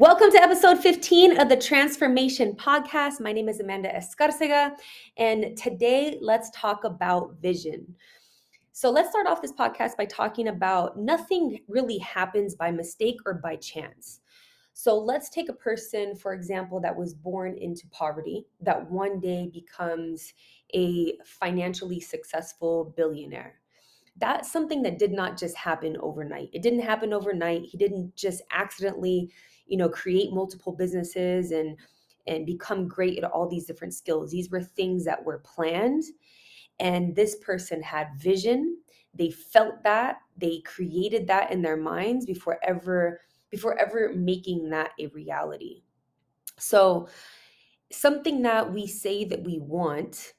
Welcome to episode 15 of the Transformation Podcast. My name is Amanda Escarcega, and today let's talk about vision. So, let's start off this podcast by talking about nothing really happens by mistake or by chance. So, let's take a person, for example, that was born into poverty, that one day becomes a financially successful billionaire that's something that did not just happen overnight. It didn't happen overnight. He didn't just accidentally you know create multiple businesses and and become great at all these different skills these were things that were planned and this person had vision they felt that they created that in their minds before ever before ever making that a reality so something that we say that we want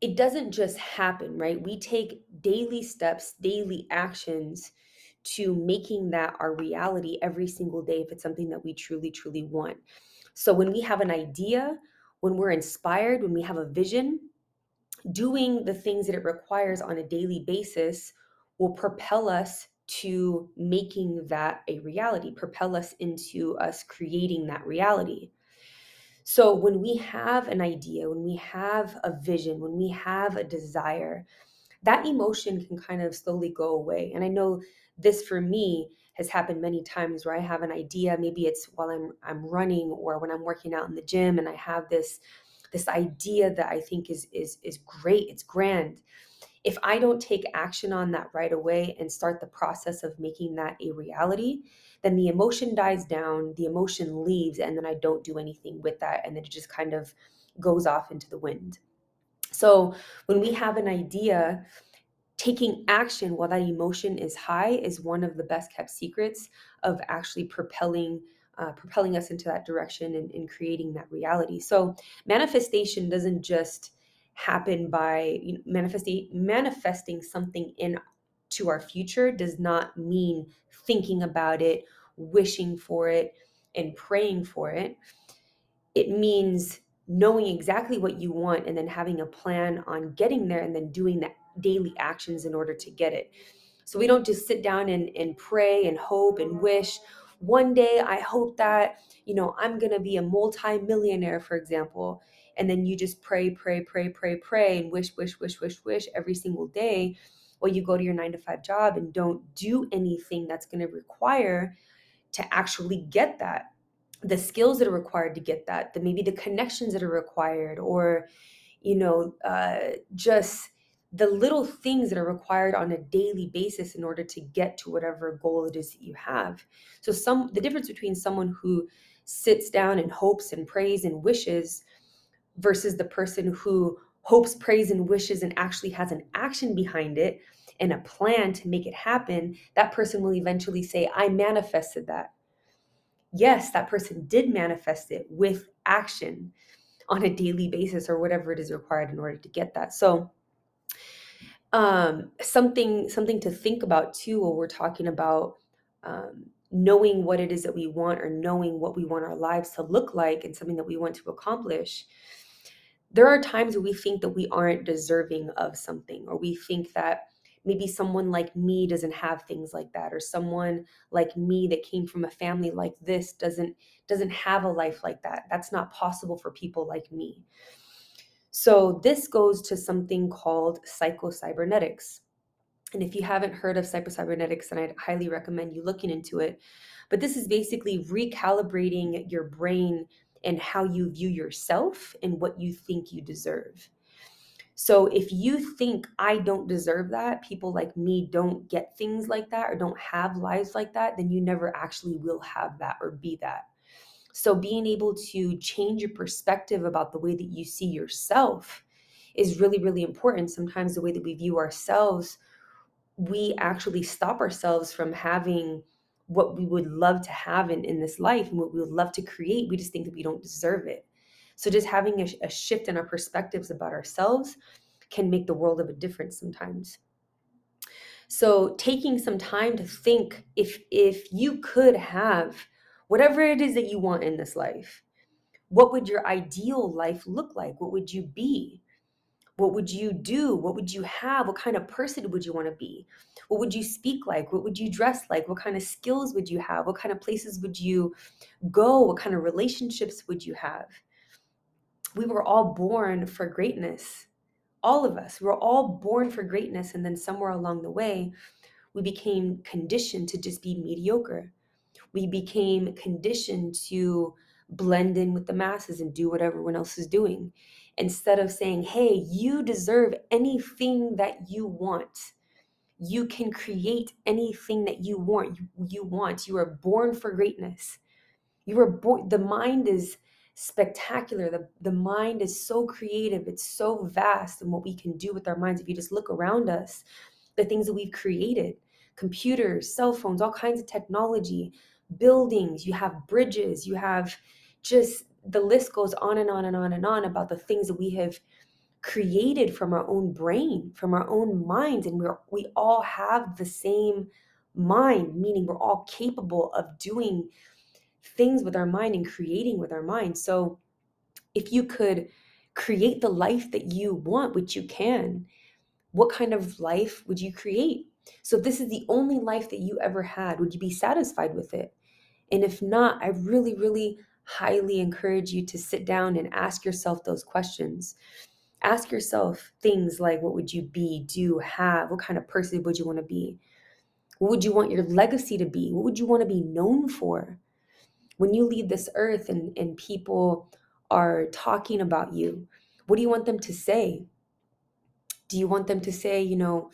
it doesn't just happen right we take daily steps daily actions to making that our reality every single day if it's something that we truly, truly want. So when we have an idea, when we're inspired, when we have a vision, doing the things that it requires on a daily basis will propel us to making that a reality, propel us into us creating that reality. So, when we have an idea, when we have a vision, when we have a desire, that emotion can kind of slowly go away. And I know this for me has happened many times where I have an idea, maybe it's while I'm I'm running or when I'm working out in the gym and I have this this idea that I think is is is great, it's grand. If I don't take action on that right away and start the process of making that a reality, then the emotion dies down, the emotion leaves, and then I don't do anything with that. And then it just kind of goes off into the wind. So when we have an idea, taking action while that emotion is high is one of the best kept secrets of actually propelling uh, propelling us into that direction and, and creating that reality so manifestation doesn't just happen by manifesting manifesting something in to our future does not mean thinking about it wishing for it and praying for it it means knowing exactly what you want and then having a plan on getting there and then doing the daily actions in order to get it. So we don't just sit down and, and pray and hope and wish. One day I hope that, you know, I'm going to be a multi-millionaire, for example. And then you just pray, pray, pray, pray, pray, and wish, wish, wish, wish, wish every single day. Or you go to your nine to five job and don't do anything that's going to require to actually get that. The skills that are required to get that, the maybe the connections that are required, or, you know, uh, just the little things that are required on a daily basis in order to get to whatever goal it is that you have. So some the difference between someone who sits down and hopes and prays and wishes versus the person who hopes, prays and wishes and actually has an action behind it and a plan to make it happen, that person will eventually say, I manifested that. Yes, that person did manifest it with action on a daily basis or whatever it is required in order to get that. So, um, something something to think about too while we're talking about um, knowing what it is that we want or knowing what we want our lives to look like and something that we want to accomplish there are times we think that we aren't deserving of something or we think that maybe someone like me doesn't have things like that or someone like me that came from a family like this doesn't doesn't have a life like that that's not possible for people like me so this goes to something called psychocybernetics. And if you haven't heard of psychocybernetics, then I'd highly recommend you looking into it. But this is basically recalibrating your brain and how you view yourself and what you think you deserve. So if you think I don't deserve that, people like me don't get things like that or don't have lives like that, then you never actually will have that or be that. So, being able to change your perspective about the way that you see yourself is really, really important. Sometimes the way that we view ourselves, we actually stop ourselves from having what we would love to have in, in this life and what we would love to create. We just think that we don't deserve it. So, just having a, a shift in our perspectives about ourselves can make the world of a difference sometimes. So, taking some time to think if if you could have whatever it is that you want in this life. What would your ideal life look like? What would you be? What would you do? What would you have? What kind of person would you want to be? What would you speak like? What would you dress like? What kind of skills would you have? What kind of places would you go? What kind of relationships would you have? We were all born for greatness. All of us. We were all born for greatness. And then somewhere along the way, we became conditioned to just be mediocre. We became conditioned to blend in with the masses and do what everyone else is doing instead of saying, hey, you deserve anything that you want. You can create anything that you want. You, you want. You are born for greatness. You are born. The mind is spectacular. The, the mind is so creative. It's so vast and what we can do with our minds. If you just look around us, the things that we've created computers, cell phones, all kinds of technology, buildings, you have bridges, you have just the list goes on and on and on and on about the things that we have created from our own brain, from our own minds. And we're, we all have the same mind, meaning we're all capable of doing things with our mind and creating with our mind. So if you could create the life that you want, which you can, what kind of life would you create? So if this is the only life that you ever had, would you be satisfied with it? And if not, I really, really highly encourage you to sit down and ask yourself those questions. Ask yourself things like what would you be, do, have? What kind of person would you want to be? What would you want your legacy to be? What would you want to be known for? When you leave this earth and, and people are talking about you, what do you want them to say? Do you want them to say, you know,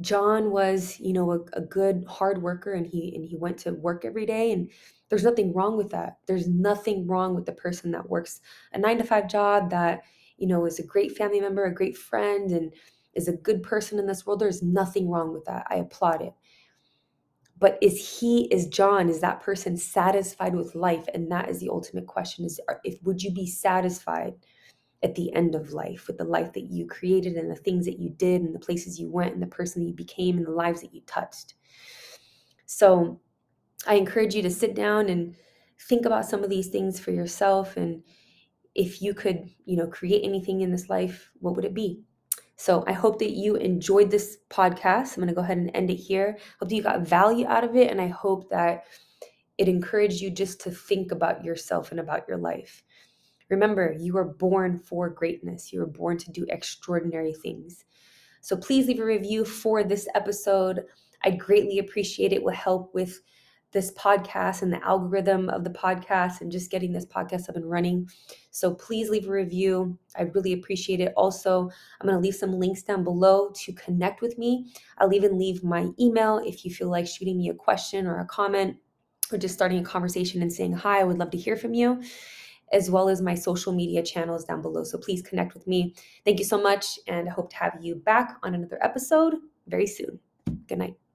John was, you know, a, a good hard worker and he and he went to work every day and there's nothing wrong with that. There's nothing wrong with the person that works a 9 to 5 job that, you know, is a great family member, a great friend and is a good person in this world. There's nothing wrong with that. I applaud it. But is he is John is that person satisfied with life and that is the ultimate question is if would you be satisfied at the end of life with the life that you created and the things that you did and the places you went and the person that you became and the lives that you touched. So I encourage you to sit down and think about some of these things for yourself and if you could, you know, create anything in this life, what would it be? So I hope that you enjoyed this podcast. I'm going to go ahead and end it here. I hope that you got value out of it and I hope that it encouraged you just to think about yourself and about your life. Remember, you were born for greatness. You were born to do extraordinary things. So please leave a review for this episode. I greatly appreciate it. Will help with this podcast and the algorithm of the podcast and just getting this podcast up and running. So please leave a review. I really appreciate it. Also, I'm going to leave some links down below to connect with me. I'll even leave my email if you feel like shooting me a question or a comment or just starting a conversation and saying hi. I would love to hear from you as well as my social media channels down below. So please connect with me. Thank you so much, and I hope to have you back on another episode very soon. Good night.